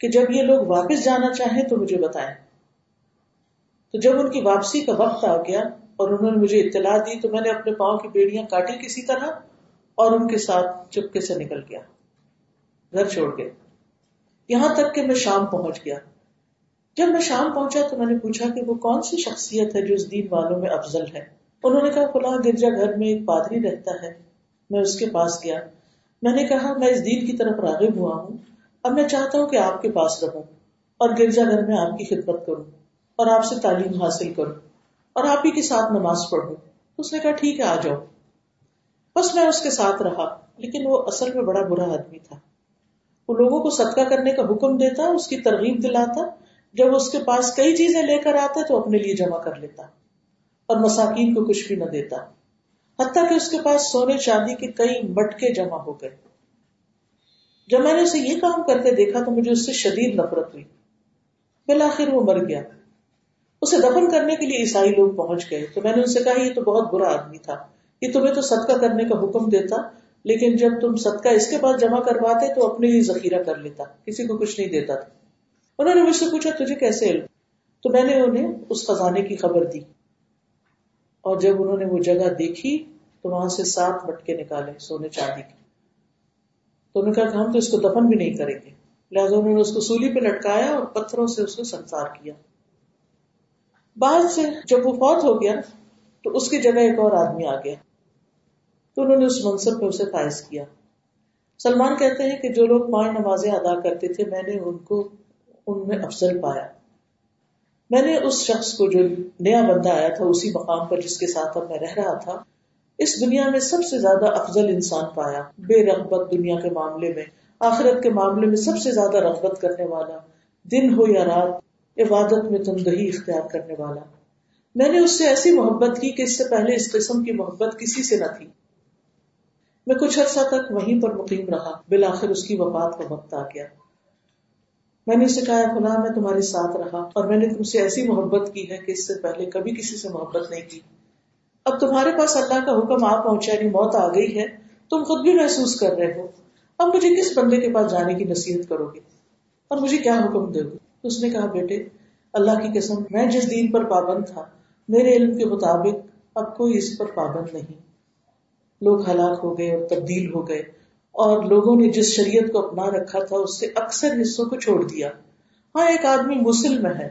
کہ جب یہ لوگ واپس جانا چاہیں تو مجھے بتائیں۔ تو جب ان کی واپسی کا وقت آ گیا اور انہوں نے مجھے اطلاع دی، تو میں نے اپنے پاؤں کی بیڑیاں کاٹی کسی طرح اور ان کے ساتھ چپکے سے نکل گیا۔ گھر چھوڑ گئے۔ یہاں تک کہ میں شام پہنچ گیا۔ جب میں شام پہنچا تو میں نے پوچھا کہ وہ کون سی شخصیت ہے جو اس دین والوں میں افضل ہے؟ انہوں نے کہا، فلاں گرجا گھر میں ایک پادری رہتا ہے۔ میں اس کے پاس گیا۔ میں نے کہا، میں اس دین کی طرف راغب ہوا ہوں۔ اب میں چاہتا ہوں کہ آپ کے پاس رہوں اور گرجا گھر میں آپ کی خدمت کروں اور آپ سے تعلیم حاصل کروں اور آپ ہی کے ساتھ نماز پڑھوں۔ اس نے کہا، ٹھیک ہے، آ جاؤ۔ بس میں اس کے ساتھ رہا، لیکن وہ اصل میں بڑا برا آدمی تھا۔ وہ لوگوں کو صدقہ کرنے کا حکم دیتا، اس کی ترغیب دلاتا جب اس کے پاس کئی چیزیں لے کر آتا تو اپنے لیے جمع کر لیتا اور مساکین کو کچھ بھی نہ دیتا۔ حتیٰ کہ اس کے پاس سونے چاندی کے کئی مٹکے جمع ہو گئے۔ جب میں نے اسے یہ کام کرتے دیکھا تو مجھے اس سے شدید نفرت ہوئی۔ بالآخر وہ مر گیا۔ اسے دفن کرنے کے لیے عیسائی لوگ پہنچ گئے۔ تو میں نے ان سے کہا، یہ تو بہت برا آدمی تھا۔ یہ تمہیں تو صدقہ کرنے کا حکم دیتا، لیکن جب تم صدقہ اس کے پاس جمع کرواتے تو اپنے لیے ذخیرہ کر لیتا۔ کسی کو کچھ نہیں دیتا تھا۔ انہوں نے مجھ سے پوچھا، تجھے کیسے علم؟ تو میں نے انہیں اس خزانے کی خبر دی۔ اور جب انہوں نے وہ جگہ دیکھی، تو وہاں سے سات مٹکے نکالے سونے چاندی کے۔ تو انہوں نے کہا کہ ہم تو اس کو دفن بھی نہیں کریں گے۔ لہٰذا انہوں نے اس کو سولی پہ لٹکایا اور پتھروں سے اس کو سنسار کیا۔ بعد سے جب وہ فوت ہو گیا، تو اس کی جگہ ایک اور آدمی آ گیا۔ تو انہوں نے اس منصب پہ اسے فائز کیا۔ سلمان کہتے ہیں کہ جو لوگ پانچ نمازیں ادا کرتے تھے، میں نے ان کو ان میں افضل پایا۔ میں نے اس شخص کو جو نیا بندہ آیا تھا، اسی مقام پر جس کے ساتھ اب میں رہ رہا تھا، اس دنیا میں سب سے زیادہ افضل انسان پایا۔ بے رغبت دنیا کے معاملے میں، آخرت کے معاملے میں سب سے زیادہ رغبت کرنے والا، دن ہو یا رات، عبادت میں تندہی اختیار کرنے والا۔ میں نے اس سے ایسی محبت کی کہ اس سے پہلے اس قسم کی محبت کسی سے نہ تھی۔ میں کچھ عرصہ تک وہیں پر مقیم رہا، بالآخر اس کی وفات کا وقت آ گیا۔ میں نے اسے کہا فلاں میں تمہارے ساتھ رہا اور میں نے تم سے ایسی محبت کی ہے کہ اس سے پہلے کبھی کسی سے محبت نہیں کی۔ اب تمہارے پاس اللہ کا حکم آ پہنچا یعنی موت آ گئی ہے، تم خود بھی محسوس کر رہے ہو۔ اب مجھے کس بندے کے پاس جانے کی نصیحت کرو گے؟ اور مجھے کیا حکم دے گے؟ اس نے کہا، بیٹے، اللہ کی قسم، میں جس دین پر پابند تھا، میرے علم کے مطابق اب کوئی اس پر پابند نہیں۔ لوگ ہلاک ہو گئے اور تبدیل ہو گئے۔ اور لوگوں نے جس شریعت کو اپنا رکھا تھا، اس سے اکثر حصوں کو چھوڑ دیا۔ ہاں ایک آدمی مسلم ہے،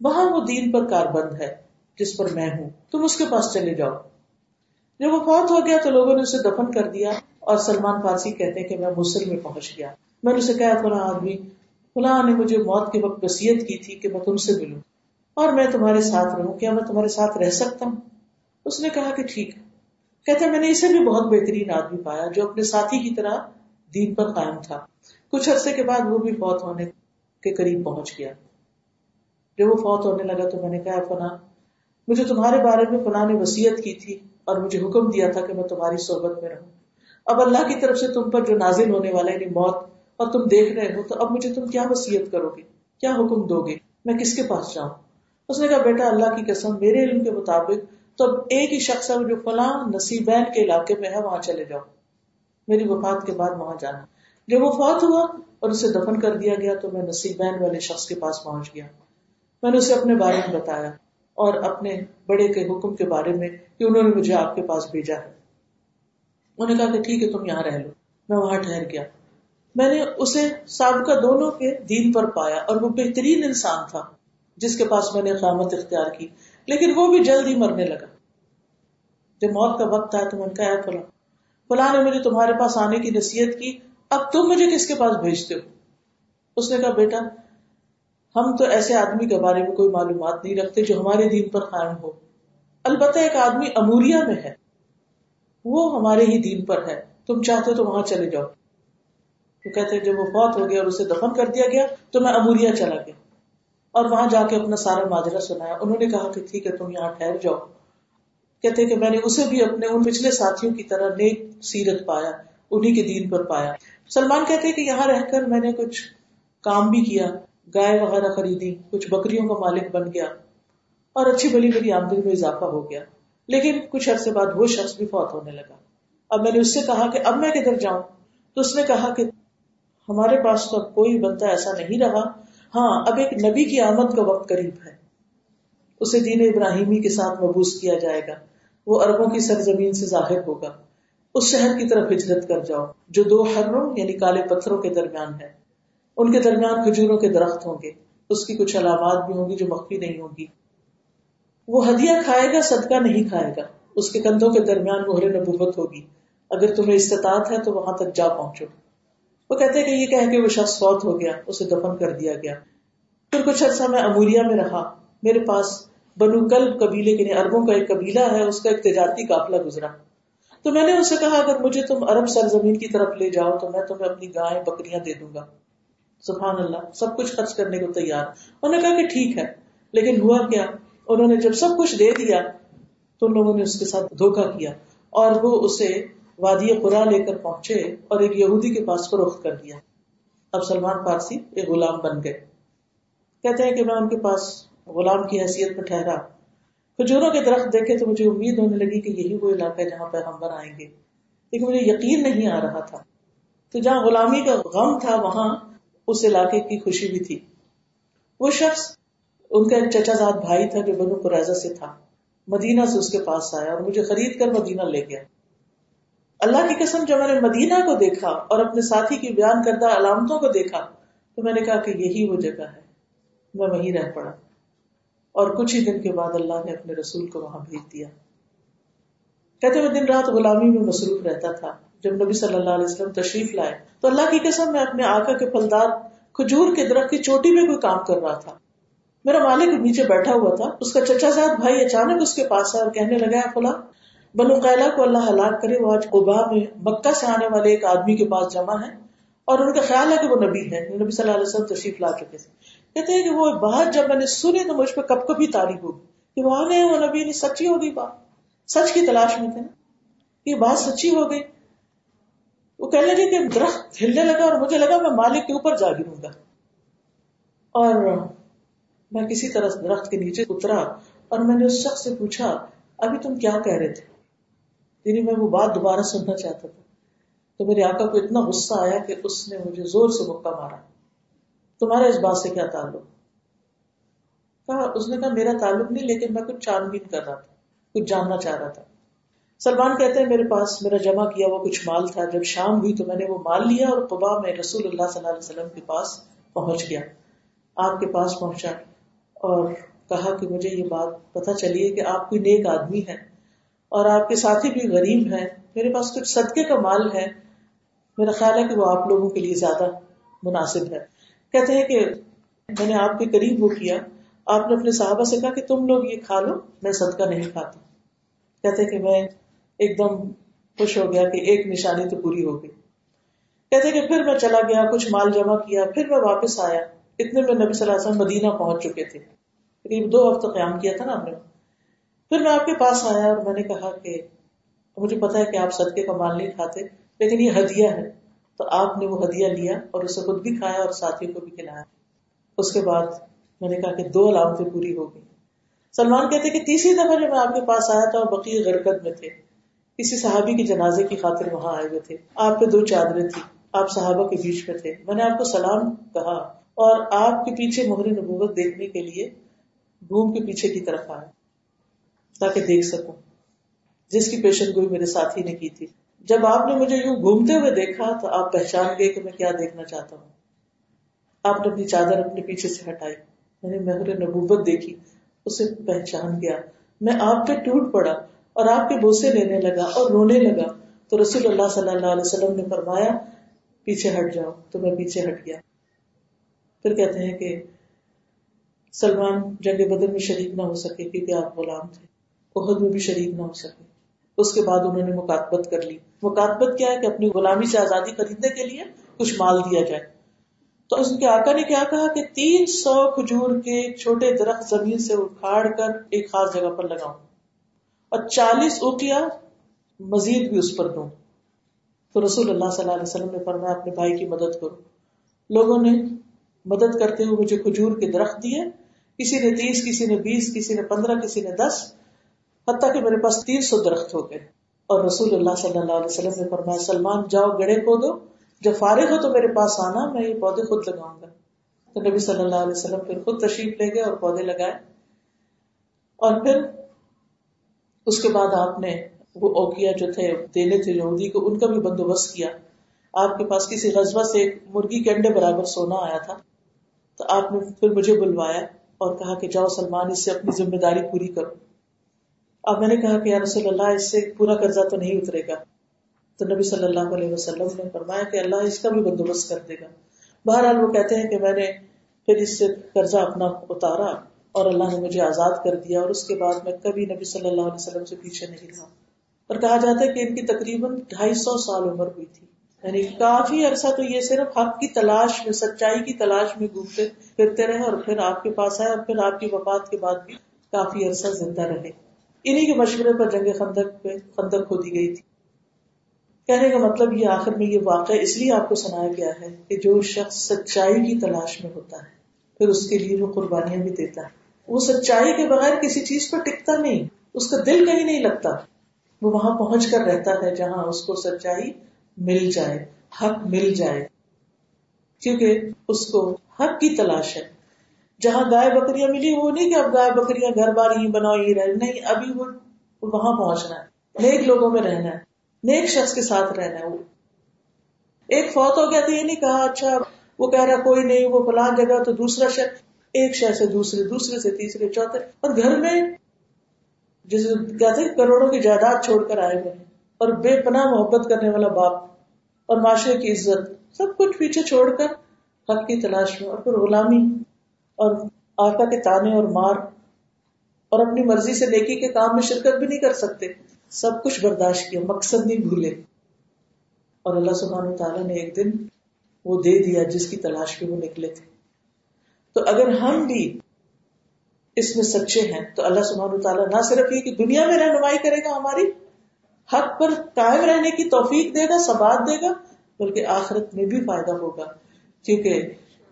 وہاں وہ دین پر کاربند ہے، جس پر میں ہوں۔ تم اس کے پاس چلے جاؤ۔ جب وہ فوت ہو گیا تو لوگوں نے اسے دفن کر دیا اور سلمان فارسی کہتے ہیں کہ میں مسلم میں پہنچ گیا۔ میں نے اسے کہا، فلاں آدمی، فلاں نے مجھے موت کے وقت وسیعت کی تھی کہ میں تم سے ملوں اور میں تمہارے ساتھ رہوں۔ کیا میں تمہارے ساتھ رہ سکتا ہوں؟ اس نے کہا کہ ٹھیک ہے کہتے میں نے اسے بھی بہت بہترین آدمی پایا جو اپنے ساتھی کی طرح دین پر قائم تھا۔ کچھ عرصے کے بعد وہ بھی فوت ہونے کے قریب پہنچ گیا۔ جب وہ فوت ہونے لگا تو میں نے کہا فنا مجھے تمہارے بارے میں فلاں نے وسیعت کی تھی اور مجھے حکم دیا تھا کہ میں تمہاری صحبت میں رہوں۔ اب اللہ کی طرف سے تم پر جو نازل ہونے والا یعنی موت، اور تم دیکھ رہے ہو، تو اب مجھے تم کیا وسیعت کرو گے؟ کیا حکم دو گے؟ میں کس کے پاس جاؤں؟ اس نے کہا، بیٹا، اللہ کی قسم، میرے علم کے مطابق تو اب ایک ہی شخص ہے جو فلاں نصیبین کے علاقے میں ہے، وہاں چلے جاؤ۔ میری وفات کے بعد وہاں جانا۔ جب وہ فوت ہوا اور اسے دفن کر دیا گیا تو میں نصیبین والے شخص کے پاس پہنچ گیا۔ میں نے اسے اپنے بارے میں بتایا اور اپنے بڑے کے حکم کے بارے میں کہ انہوں نے مجھے آپ کے پاس بھیجا ہے۔ انہوں نے کہا کہ ٹھیک ہے، تم یہاں رہ لو۔ میں وہاں ٹھہر گیا۔ میں نے اسے سابقہ دونوں کے دین پر پایا اور وہ بہترین انسان تھا، جس کے پاس میں نے قیامت اختیار کی۔ لیکن وہ بھی جلد ہی مرنے لگا۔ جب موت کا وقت آیا تو نے کہا فلاں فلاں نے مجھے تمہارے پاس آنے کی نصیحت کی، اب تم مجھے کس کے پاس بھیجتے ہو؟ اس نے کہا، بیٹا، ہم تو ایسے آدمی کے بارے میں کوئی معلومات نہیں رکھتے جو ہمارے دین پر قائم ہو۔ البتہ ایک آدمی اموریا میں ہے۔ وہ ہمارے ہی دین پر ہے۔ تم چاہتے تو وہاں چلے جاؤ۔ تو کہتے ہیں، جب وہ فوت ہو گیا اور اسے دفن کر دیا گیا تو میں اموریا چلا گیا۔ اور وہاں جا کے اپنا سارا ماجرا سنایا۔ انہوں نے کہا کہ ٹھیک ہے، تم یہاں ٹھہر جاؤ۔ کہتے کہ میں نے اسے بھی اپنے، ان پچھلے ساتھیوں کی طرح نیک سیرت پایا انہیں کے دین پر پایا۔ سلمان کہتے کہ یہاں رہ کر میں نے کچھ کام بھی کیا، گائے وغیرہ خریدی، کچھ بکریوں کا مالک بن گیا اور اچھی بلی بلی آمدنی میں اضافہ ہو گیا۔ لیکن کچھ عرصے بعد وہ شخص بھی فوت ہونے لگا۔ اب میں نے اس سے کہا کہ اب میں کدھر جاؤں؟ تو اس نے کہا کہ ہمارے پاس تو اب کوئی بندہ ایسا نہیں رہا۔ ہاں اب ایک نبی کی آمد کا وقت قریب ہے۔ اسے دین ابراہیمی کے ساتھ مبوس کیا جائے گا۔ وہ اربوں کی سرزمین سے ظاہر ہوگا۔ اس شہر کی طرف ہجرت کر جاؤ، جو دو حروں یعنی کالے پتھروں کے درمیان ہے۔ ان کے درمیان کھجوروں کے درخت ہوں گے۔ اس کی کچھ علامات بھی ہوں گی جو مخفی نہیں ہوگی وہ ہدیہ کھائے گا، صدقہ نہیں کھائے گا۔ اس کے کندھوں کے درمیان مہر نبوت ہوگی۔ اگر تمہیں استطاعت ہے تو وہاں تک جا پہنچو۔ وہ کہتے کہ یہ کہہ کے وہ شخص فوت ہو گیا، اسے دفن کر دیا گیا۔ پھر کچھ عرصہ میں اموریا میں رہا۔ میرے پاس بنو کلب قبیلے کے یعنی اربوں کا ایک قبیلہ ہے، اس کا ایک تجارتی قافلہ گزرا۔ تو میں نے ان سے کہا، اگر مجھے تم ارب سرزمین کی طرف لے جاؤ تو میں تمہیں اپنی گائے بکریاں دے دوں گا۔ سبحان اللہ، سب کچھ خرچ کرنے کو تیار۔ انہوں نے کہا کہ ٹھیک ہے، لیکن ہوا کیا؟ انہوں نے جب سب کچھ دے دیا تو ان لوگوں نے اس کے ساتھ دھوکا کیا اور وہ اسے وادی قرا لے کر پہنچے اور ایک یہودی کے پاس فروخت کر دیا۔ اب سلمان فارسی ایک غلام بن گئے۔ کہتے ہیں کہ میں ان کے پاس غلام کی حیثیت میں ٹھہرا۔ کھجوروں کے درخت دیکھے تو مجھے امید ہونے لگی کہ یہی وہ علاقہ ہے جہاں پہ ہم آئیں گے۔ لیکن مجھے یقین نہیں آ رہا تھا۔ تو جہاں غلامی کا غم تھا، وہاں اس علاقے کی خوشی بھی تھی۔ وہ شخص ان کا ایک چچا زاد بھائی تھا جو بنو قریضہ سے تھا۔ مدینہ سے اس کے پاس آیا اور مجھے خرید کر مدینہ لے گیا۔ اللہ کی قسم جب میں نے مدینہ کو دیکھا اور اپنے ساتھی کی بیان کردہ علامتوں کو دیکھا تو میں نے کہا کہ یہی وہ جگہ ہے۔ میں وہیں رہ پڑا۔ اور کچھ ہی دن کے بعد اللہ نے اپنے رسول کو وہاں بھیج دیا۔ کہتے میں دن رات غلامی میں مصروف رہتا تھا۔ جب نبی صلی اللہ علیہ وسلم تشریف لائے تو اللہ کی قسم میں اپنے آقا کے پھلدار کھجور کے درخت کی چوٹی میں کوئی کام کر رہا تھا۔ میرا مالک نیچے بیٹھا ہوا تھا۔ اس کا چچا زاد بھائی اچانک اس کے پاس آیا اور کہنے لگا فلا بنو قیلا کو اللہ ہلاک کرے، وہ آج قبا میں مکہ سے آنے والے ایک آدمی کے پاس جمع ہے اور ان کا خیال ہے کہ وہ نبی ہے نبی صلی اللہ علیہ وسلم تشریف لا چکے تھے۔ کہتے ہیں کہ وہ بات جب میں نے سنی تو مجھ پہ کب کبھی تاریخ ہوگی کہ وہ آ گئے، وہ نبی نہیں، سچی ہوگی بات۔ سچ کی تلاش میں تھے نا۔ یہ بات سچی ہو گئی۔ وہ کہنے لگے کہ درخت ہلنے لگا اور مجھے لگا میں مالک کے اوپر جا گروں گا۔ اور میں کسی طرح درخت کے نیچے اترا اور میں نے اس شخص سے پوچھا، ابھی تم کیا کہہ رہے تھے؟ یعنی میں وہ بات دوبارہ سننا چاہتا تھا۔ تو میرے آقا کو اتنا غصہ آیا کہ اس نے مجھے زور سے مکہ مارا۔ تمہارا اس بات سے کیا تعلق؟ کہا، اس نے کہا، میرا تعلق نہیں، لیکن میں کچھ چھان بین کر رہا تھا، کچھ جاننا چاہ رہا تھا۔ سلمان کہتے ہیں، میرے پاس، میرا جمع کیا ہوا کچھ مال تھا۔ جب شام ہوئی تو میں نے وہ مال لیا اور قبا میں رسول اللہ صلی اللہ علیہ وسلم کے پاس پہنچ گیا۔ آپ کے پاس پہنچا اور کہا کہ مجھے یہ بات پتا چلیے کہ آپ کوئی نیک آدمی ہے اور آپ کے ساتھی بھی غریب ہیں، میرے پاس کچھ صدقے کا مال ہے، میرا خیال ہے کہ وہ آپ لوگوں کے لیے زیادہ مناسب ہے۔ کہتے ہیں کہ میں نے آپ کے قریب وہ کیا، آپ نے اپنے صحابہ سے کہا کہ تم لوگ یہ کھا لو، میں صدقہ نہیں کھاتا۔ کہتے کہ میں ایک دم خوش ہو گیا کہ ایک نشانی تو پوری ہو گئی۔ کہتے کہ پھر میں چلا گیا، کچھ مال جمع کیا، پھر میں واپس آیا۔ اتنے میں نبی صلی اللہ علیہ وسلم مدینہ پہنچ چکے تھے۔ قریب دو ہفتے قیام کیا تھا نا ہم نے۔ پھر میں آپ کے پاس آیا اور میں نے کہا کہ مجھے پتا ہے کہ آپ صدقے کا مال نہیں کھاتے، لیکن یہ ہدیہ ہے۔ تو آپ نے وہ ہدیہ لیا اور اسے خود بھی کھایا اور ساتھیوں کو بھی کھلایا۔ اس کے بعد میں نے کہا کہ دو علامتیں پوری ہو گئی۔ سلمان کہتے کہ تیسری دفعہ جب میں آپ کے پاس آیا تھا اور بقی غرکت میں تھے۔ کسی صحابی کی جنازے کی خاطر وہاں آئے ہوئے تھے۔ آپ پہ دو چادریں تھی آپ صحابہ کے بیچ میں تھے۔ میں نے آپ کو سلام کہا اور آپ کے پیچھے مہر نبوت دیکھنے کے لیے گھوم کے پیچھے کی طرف آیا تاکہ دیکھ سکوں۔ جس کی پیشن گوئی میرے ساتھی نے کی تھی۔ جب آپ نے مجھے یوں گھومتے ہوئے دیکھا تو آپ پہچان گئے کہ میں کیا دیکھنا چاہتا ہوں۔ آپ نے اپنی چادر اپنے پیچھے سے ہٹائی۔ میں نے مہر نبوت دیکھی، اسے پہچان گیا۔ میں آپ پہ ٹوٹ پڑا اور آپ کے بوسے لینے لگا اور رونے لگا۔ تو رسول اللہ صلی اللہ علیہ وسلم نے فرمایا، پیچھے ہٹ جاؤ۔ تو میں پیچھے ہٹ گیا۔ پھر کہتے ہیں کہ سلمان جنگ بدر میں شریک نہ ہو سکے کیونکہ آپ غلام تھے۔ عہد میں بھی شریک نہ ہو سکے۔ اس کے بعد انہوں نے مکاتبت کر لی۔ مکاتبت کیا ہے کہ اپنی غلامی سے آزادی خریدنے کے لیے کچھ مال دیا جائے۔ تو اس کے آقا نے کیا کہا کہ تین سو کھجور کے چھوٹے درخت زمین سے اکھاڑ کر ایک خاص جگہ پر لگاؤں۔ اور چالیس اوکیا مزید بھی اس پر دوں۔ تو رسول اللہ صلی اللہ علیہ وسلم نے فرمایا، اپنے بھائی کی مدد کرو۔ لوگوں نے مدد کرتے ہوئے مجھے کھجور کے درخت دیے۔ کسی نے تیس، کسی نے بیس، کسی نے پندرہ، کسی نے دس۔ حتیٰ کہ میرے پاس تین سو درخت ہو گئے۔ اور رسول اللہ صلی اللہ علیہ وسلم نے فرمایا، سلمان، جاؤ گڑے کو دو جب فارغ ہو تو میرے پاس آنا، میں یہ پودے خود لگاؤں گا۔ تو نبی صلی اللہ علیہ وسلم پھر خود تشریف لے گئے اور پودے لگائے۔ اور پھر اس کے بعد آپ نے وہ اوکیا جو تھے، دینے تھے یہودی کو، ان کا بھی بندوبست کیا۔ آپ کے پاس کسی غذبہ سے ایک مرغی کے انڈے برابر سونا آیا تھا۔ تو آپ نے پھر مجھے بلوایا اور کہا کہ جاؤ سلمان، اس سے اپنی ذمہ داری پوری کرو۔ اب میں نے کہا کہ یا رسول اللہ، اس سے پورا قرضہ تو نہیں اترے گا۔ تو نبی صلی اللہ علیہ وسلم نے فرمایا کہ اللہ اس کا بھی بندوبست کر دے گا۔ بہرحال وہ کہتے ہیں کہ میں نے پھر اس سے قرضہ اپنا اتارا اور اللہ نے مجھے آزاد کر دیا اور اس کے بعد میں کبھی نبی صلی اللہ علیہ وسلم سے پیچھے نہیں رہا۔ اور کہا جاتا ہے کہ ان کی تقریباً ڈھائی سو سال عمر ہوئی تھی۔ یعنی کافی عرصہ تو یہ صرف حق کی تلاش میں، سچائی کی تلاش میں گھومتے پھرتے رہے اور پھر آپ کے پاس آئے اور پھر آپ کی وفات کے بعد بھی کافی عرصہ زندہ رہے۔ انہیں کے مشورے پر جنگ خندق پہ خندق کھودی گئی تھی۔ کہنے کا مطلب یہ آخر میں یہ واقعہ اس لیے آپ کو سنایا گیا ہے کہ جو شخص سچائی کی تلاش میں ہوتا ہے، پھر اس کے لیے وہ قربانیاں بھی دیتا ہے۔ وہ سچائی کے بغیر کسی چیز پر ٹکتا نہیں، اس کا دل کہیں نہیں لگتا۔ وہ وہاں پہنچ کر رہتا ہے جہاں اس کو سچائی مل جائے، حق مل جائے۔ کیونکہ اس کو حق کی تلاش ہے۔ جہاں گائے بکریاں ملی، وہ نہیں کہ اب گائے بکریاں گھر بار ہی بناؤ ہی رہے نہیں، ابھی وہ وہاں پہنچنا ہے۔ نیک لوگوں میں رہنا ہے۔ نیک شخص کے ساتھ رہنا ہے وہ۔ ایک فوت ہو گیا تو یہ نہیں کہا اچھا وہ کہہ رہا کوئی نہیں، وہ فلان جگہ تو دوسرا شہر۔ ایک شہر سے دوسرے دوسرے سے تیسرے، چوتھے۔ اور گھر میں جسے کہتے ہیں کروڑوں کی جائیداد چھوڑ کر آئے ہوئے اور بے پناہ محبت کرنے والا باپ اور معاشرے کی عزت، سب کچھ پیچھے چھوڑ کر حق کی تلاش میں اور پھر غلامی۔ اور آقا کے تانے اور مار اور اپنی مرضی سے نیکی کے کام میں شرکت بھی نہیں کر سکتے۔ سب کچھ برداشت کیا، مقصد نہیں بھولے۔ اور اللہ سبحانہ تعالیٰ نے ایک دن وہ دے دیا جس کی تلاش میں وہ نکلے تھے۔ تو اگر ہم بھی اس میں سچے ہیں، تو اللہ سبحانہ تعالیٰ نہ صرف یہ کہ دنیا میں رہنمائی کرے گا ہماری، حق پر قائم رہنے کی توفیق دے گا سبات دے گا، بلکہ آخرت میں بھی فائدہ ہوگا۔ کیونکہ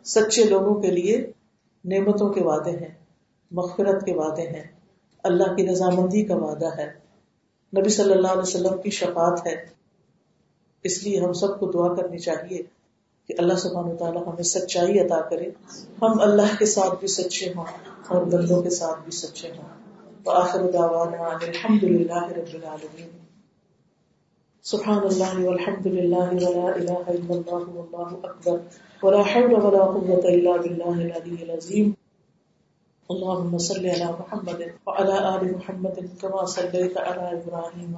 سچے لوگوں کے لیے نعمتوں کے وعدے ہیں، مغفرت کے وعدے ہیں، اللہ کی رضامندی کا وعدہ ہے۔ نبی صلی اللہ علیہ وسلم کی شفاعت ہے۔ اس لیے ہم سب کو دعا کرنی چاہیے کہ اللہ سبحانہ تعالیٰ ہمیں سچائی عطا کرے۔ ہم اللہ کے ساتھ بھی سچے ہوں اور بندوں کے ساتھ بھی سچے ہوں۔ وآخر دعوانا الحمد للہ رب العالمین۔ سبحان اللہ والحمد للہ ولا الہ الا اللہ واللہ اکبر ولا حول ولا قوة الا باللہ العلی العظیم اللهم صل على محمد وعلى آل محمد كما صليت على إبراهيم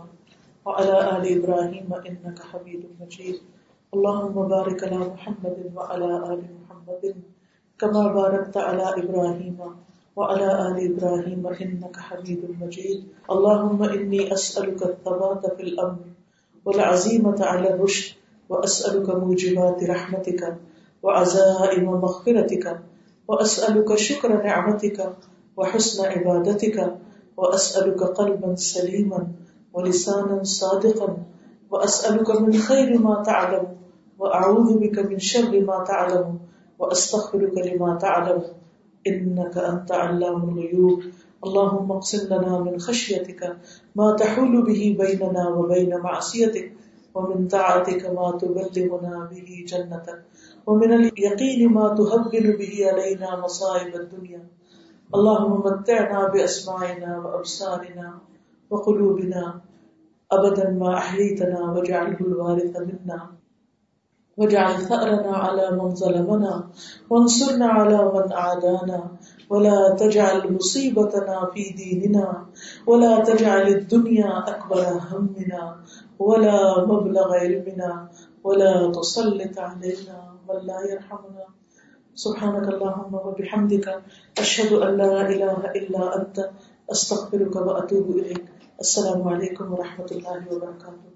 وعلى آل إبراهيم إنك حميد مجيد اللهم بارك على محمد وعلى آل محمد كما باركت على إبراهيم وعلى آل إبراهيم إنك حميد مجيد اللهم إني أسألك الثبات في الأمر والعزيمة على الرشد، وأسألك موجبات رحمتك، وعزائم مغفرتك، وأسألك شكر نعمتك، وحسن عبادتك، وأسألك قلبا سليما ولسانا صادقا، وأسألك من خير ما تعلم، وأعوذ بك من شر ما تعلم، وأستغفرك لما تعلم، إنك أنت علام الغيوب. اللهم اقسم لنا من خشيتك ما تحول به بيننا وبين معصيتك ومن طاعتك ما تبلغنا به جنتك ومن اليقين ما تهون به علينا مصائب الدنيا اللهم متعنا بأسماعنا وأبصارنا وقلوبنا أبدا ما أحييتنا واجعله الوارث منا. واجعل ثأرنا على من ظلمنا وانصرنا على من عادانا ولا تجعل مصيبتنا في ديننا ولا تجعل الدنيا أكبر همنا ولا مبلغ علمنا ولا تسلط علينا من لا يرحمنا. سبحانك اللهم وبحمدك أشهد أن لا إله إلا أنت، أستغفرك وأتوب إليك. السلام علیکم و رحمۃ اللہ وبرکاتہ